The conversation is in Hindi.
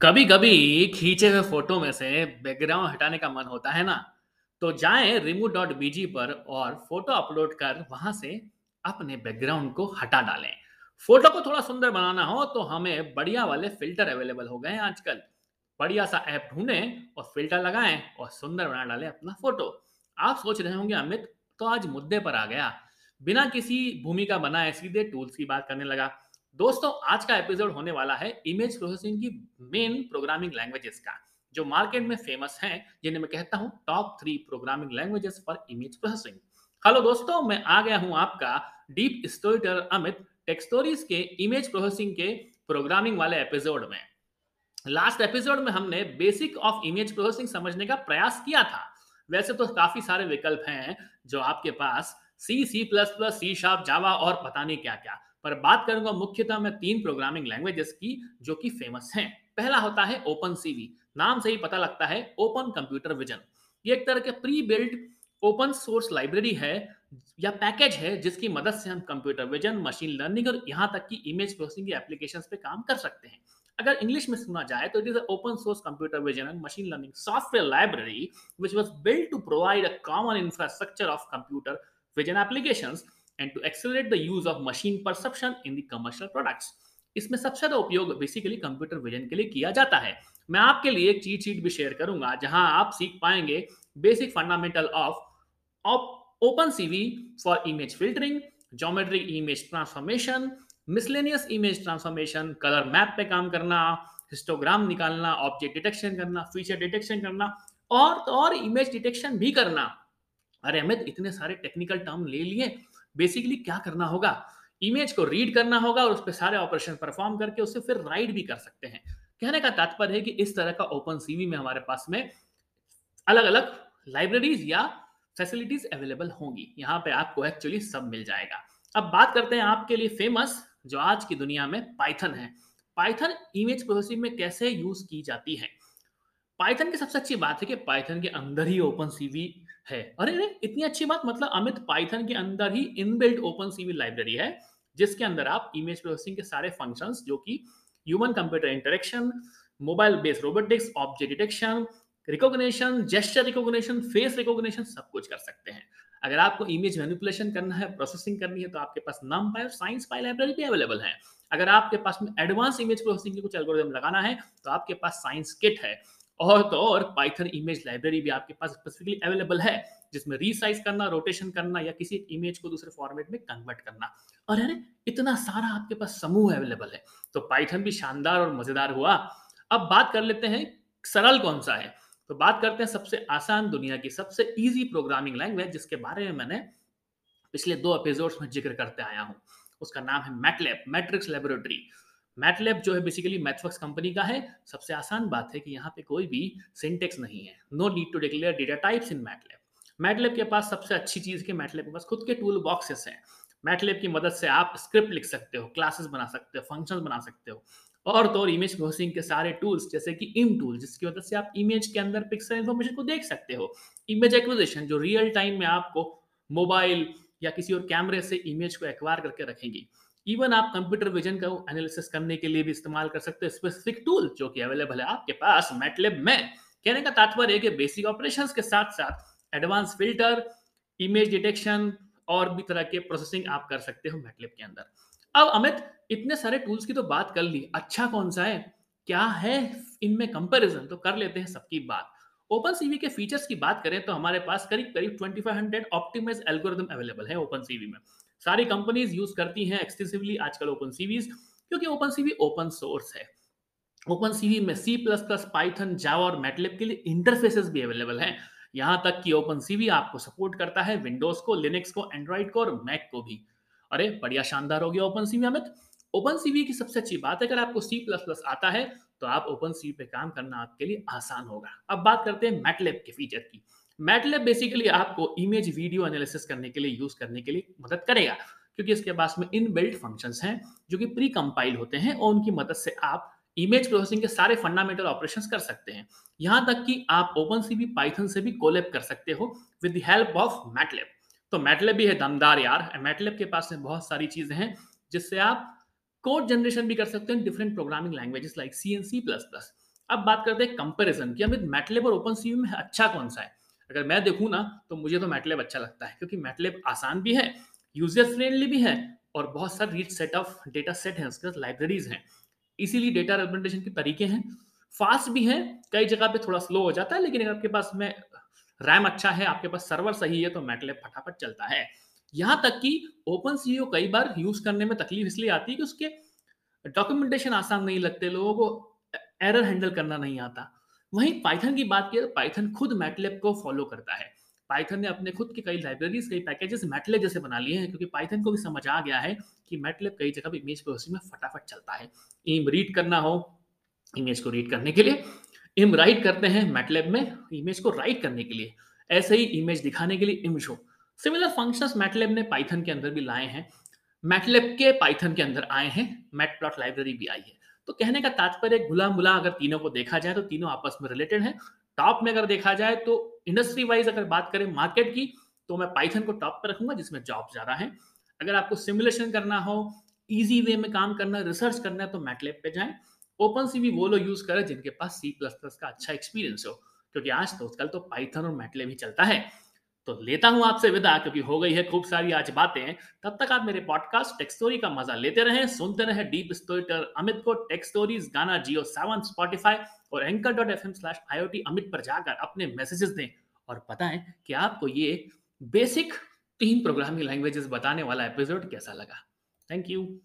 कभी कभी खींचे हुए फ़ोटो में से बैकग्राउंड हटाने का मन होता है ना? तो जाएँ रिमूव डॉट बीजी पर और फ़ोटो अपलोड कर वहाँ से अपने बैकग्राउंड को हटा डालें। फ़ोटो को थोड़ा सुंदर बनाना हो तो हमें बढ़िया वाले फ़िल्टर अवेलेबल हो गए हैं आजकल। बढ़िया सा ऐप ढूंढें और फ़िल्टर लगाएँ और सुंदर बना डालें अपना फ़ोटो। आप सोच रहे होंगे, अमित तो आज मुद्दे पर आ गया। बिना किसी भूमिका बनाए सीधे टूल्स की बात करने लगा। दोस्तों, आज का एपिसोड होने वाला है इमेज प्रोसेसिंग की मेन प्रोग्रामिंग लैंग्वेजेस का, जो मार्केट में फ़ेमस हैं, जिन्हें मैं कहता हूँ top three programming languages for image processing hello दोस्तों, मैं आ गया हूँ आपका डीप स्टोरीटर अमित टेक्स्टोरीज के इमेज प्रोसेसिंग के प्रोग्रामिंग वाले एपिसोड में। लास्ट एपिसोड में हमने बेसिक ऑफ़ इमेज प्रोसेसिंग समझने का प्रयास किया था। वैसे तो काफ़ी सारे विकल्प हैं जो आपके पास C C plus plus C sharp Java और पता नहीं क्या क्या पर बात करूँगा मुख्यतः मैं तीन प्रोग्रामिंग लैंग्वेजेस की, जो कि फ़ेमस हैं। पहला होता है ओपन सीवी नाम से ही पता लगता है ओपन कंप्यूटर विजन ये एक तरह के pre build open source library है, या पैकेज है, जिसकी मदद से हम कंप्यूटर विजन मशीन लर्निंग और यहाँ तक की इमेज प्रोसेसिंग एप्लीकेशन पे काम कर सकते हैं। अगर इंग्लिश में सुना जाए तो it is open source computer vision and machine learning software library which was build to provide a common infrastructure of computer vision applications and to accelerate the use of machine perception in the commercial products. इसमें सबसे ज़्यादा उपयोग बेसिकली कंप्यूटर विजन के लिए किया जाता है। मैं आपके लिए एक चीट शीट भी शेयर करूँगा, जहाँ आप सीख पाएँगे basic fundamental of OpenCV for image filtering geometric image transformation miscellaneous image transformation colour map पे काम करना हिस्टोग्राम निकालना ऑब्जेक्ट डिटेक्शन करना फीचर डिटेक्शन करना, और तो और इमेज डिटेक्शन भी करना। अरे अमित, इतने सारे टेक्निकल टर्म ले लिए। बेसिकली क्या करना होगा? इमेज को रीड करना होगा और उस पर सारे ऑपरेशन परफॉर्म करके उसे फिर राइट भी कर सकते हैं। कहने का तात्पर्य है कि इस तरह का ओपन सीवी में हमारे पास में अलग अलग लाइब्रेरीज या फैसिलिटीज़ अवेलेबल होंगी। यहाँ पे आपको एक्चुअली सब मिल जाएगा। अब बात करते हैं आपके लिए फ़ेमस जो आज की दुनिया में पाइथन है। पाइथन इमेज प्रोसेसिंग में कैसे यूज़ की जाती है? पाइथन की सबसे अच्छी बात है कि पाइथन के अंदर ही ओपन सीवी है। अरे अरे, इतनी अच्छी बात मतलब अमित पाइथन के अंदर ही इनबिल्ट ओपन सीवी लाइब्रेरी है, जिसके अंदर आप इमेज प्रोसेसिंग के सारे फ़ंक्शंस जो कि human computer interaction mobile based robotics object detection recognition gesture recognition face recognition सब कुछ कर सकते हैं। अगर आपको इमेज मैनिपुलेशन करना है प्रोसेसिंग करनी है तो आपके पास नम पाई और साइंस पाई लाइब्रेरी भी अवेलेबल है। अगर आपके पास में एडवांस इमेज प्रोसेसिंग की कुछ एल्गोरिथम लगाना है तो आपके पास साइंस किट है। और तो और पाइथन इमेज लाइब्रेरी भी आपके पास स्पेसिफिकली अवेलेबल है, जिसमें रीसाइज करना रोटेशन करना या किसी इमेज को दूसरे फॉर्मेट में कन्वर्ट करना। और अरे इतना सारा आपके पास समूह अवेलेबल है। तो पाइथन भी शानदार और मज़ेदार हुआ। अब बात कर लेते हैं, सरल कौन सा है? तो बात करते हैं सबसे आसान दुनिया की सबसे इजी प्रोग्रामिंग लैंग्वेज जिसके बारे में मैंने पिछले दो एपिसोड्स में ज़िक्र करते आया हूँ। उसका नाम है मैटलैब मैट्रिक्स लेबोरेटरी मैटलैब जो है बेसिकली मैथवर्क्स कंपनी का है। सबसे आसान बात है कि यहाँ पे कोई भी सिंटेक्स नहीं है। No need to declare data types in MATLAB MATLAB के पास सबसे अच्छी चीज़ के मैटलैब के पास खुद के टूल बॉक्सेस हैं। मैटलैब की मदद से आप स्क्रिप्ट लिख सकते हो क्लासेस बना सकते हो फ़ंक्शंस बना सकते हो। और तो और इमेज प्रोसेसिंग के सारे टूल्स जैसे कि इम टूल जिसकी मदद से आप इमेज के अंदर पिक्सल इन्फॉर्मेशन को देख सकते हो। इमेज एक्विजिशन जो रियल टाइम में आपको मोबाइल या किसी और कैमरे से इमेज को एक्वायर करके रखेंगी। इवन आप कंप्यूटर विजन का एनालिसिस करने के लिए भी इस्तेमाल कर सकते हो। स्पेसिफिक टूल जो कि अवेलेबल है आपके पास मैटलेब में। कहने का तात्पर्य है कि बेसिक ऑपरेशंस के साथ साथ एडवांस फ़िल्टर इमेज डिटेक्शन और भी तरह के प्रोसेसिंग आप कर सकते हो मैटलेब के अंदर। अब अमित, इतने सारे टूल्स की तो बात कर ली। अच्छा कौन सा है? क्या है इनमें कंपैरिजन तो कर लेते हैं सबकी बात। ओपन सीवी के फीचर्स की बात करें तो हमारे पास करीब करीब 2500 ऑप्टिमाइज एल्गोरिथम अवेलेबल है ओपन सीवी में। सारी कंपनीज़ यूज़ करती हैं एक्सटेंसिवली आजकल ओपन सीवीज क्योंकि ओपन सीवी ओपन सोर्स है। ओपन सीवी में C plus plus Python Java और मेटलिप के लिए इंटरफेसेस भी अवेलेबल हैं। यहाँ तक कि ओपन सीवी आपको सपोर्ट करता है विंडोज़ को लिनक्स को एंड्रॉइड को और मैक को भी। अरे, बढ़िया शानदार हो गया open CV Amit. Open CV की सबसे अच्छी बात है, अगर आपको सी प्लस प्लस आता है तो आप ओपन सीवी पे काम करना आपके लिए आसान होगा। अब बात करते हैं मैटलेब के फीचर की। मैटलैब बेसिकली आपको इमेज वीडियो एनालिसिस करने के लिए यूज़ करने के लिए मदद करेगा, क्योंकि इसके पास में इन बिल्ट फ़ंक्शंस हैं, जो कि प्री कंपाइल होते हैं, और उनकी मदद से आप इमेज प्रोसेसिंग के सारे फंडामेंटल ऑपरेशंस कर सकते हैं। यहाँ तक कि आप ओपन सी भी पाइथन से भी कोलेब कर सकते हो with the help of MATLAB तो मैटलेब भी है दमदार यार। मैटलेब के पास में बहुत सारी चीज़ें हैं, जिससे आप कोड जनरेशन भी कर सकते हैं different programming languages like C and C plus plus अब बात करते हैं कंपैरिजन की। अमित मैटलेब और ओपन सी में अच्छा कौन सा है? अगर मैं देखूँ ना तो मुझे तो मैटलेब अच्छा लगता है, क्योंकि मैटलेब आसान भी है यूज़र फ्रेंडली भी है, और बहुत सारे rich set of data set हैं, उसके लाइब्रेरीज हैं। इसीलिए डेटा रिप्रेजेंटेशन के तरीके हैं। फास्ट भी है, कई जगह पे थोड़ा स्लो हो जाता है, लेकिन अगर आपके पास में रैम अच्छा है, आपके पास सर्वर सही है तो मैटलेब फटाफट चलता है। यहाँ तक कि ओपन सी कई बार यूज़ करने में तकलीफ़ इसलिए आती है कि उसके डॉक्यूमेंटेशन आसान नहीं लगते, लोगों को एरर हैंडल करना नहीं आता। वहीं पाइथन की बात की तो पाइथन खुद मैटलेब को फॉलो करता है। पाइथन ने अपने खुद के कई लाइब्रेरीज, कई पैकेजेस मैटलेब जैसे बना लिए हैं, क्योंकि पाइथन को भी समझ आ गया है कि मैटलेब कई जगह इमेज प्रोसेसिंग में फटाफट चलता है। इम रीड करना हो इमेज को रीड करने के लिए इम राइट करते हैं मैटलेब में इमेज को राइट करने के लिए। ऐसे ही इमेज दिखाने के लिए इम शो सिमिलर फ़ंक्शंस मैटलेब ने पाइथन के अंदर भी लाए हैं। मैटलेब के पाइथन के अंदर आए हैं मैटप्लॉट लाइब्रेरी भी आई है। तो कहने का तात्पर्य गुला मुला अगर तीनों को देखा जाए तो तीनों आपस में रिलेटेड है। टॉप में अगर देखा जाए तो इंडस्ट्री वाइज अगर बात करें मार्केट की तो मैं पाइथन को टॉप पर रखूँगा, जिसमें जॉब ज़्यादा है। अगर आपको सिमुलेशन करना हो इजी वे में काम करना रिसर्च करना है तो मैटलेब पे जाएँ। ओपन सी भी वो लोग यूज़ करें जिनके पास सी प्लस प्लस का अच्छा एक्सपीरियंस हो, क्योंकि आज तो कल तो पाइथन और मैटलेब ही चलता है। तो लेता हूँ आपसे विदा, क्योंकि हो गई है खूब सारी आज बातें। तब तक आप मेरे पॉडकास्ट टेक स्टोरी का मज़ा लेते रहे, सुनते रहे डीप स्टोरीटर अमित को tech stories Gaana JioSaavn Spotify और Anchor dot F M slash I Amit पर जाकर अपने मैसेजेस दें। और बताएँ कि आपको ये बेसिक तीन प्रोग्रामिंग लैंग्वेजेस बताने वाला एपिसोड कैसा लगा? Thank you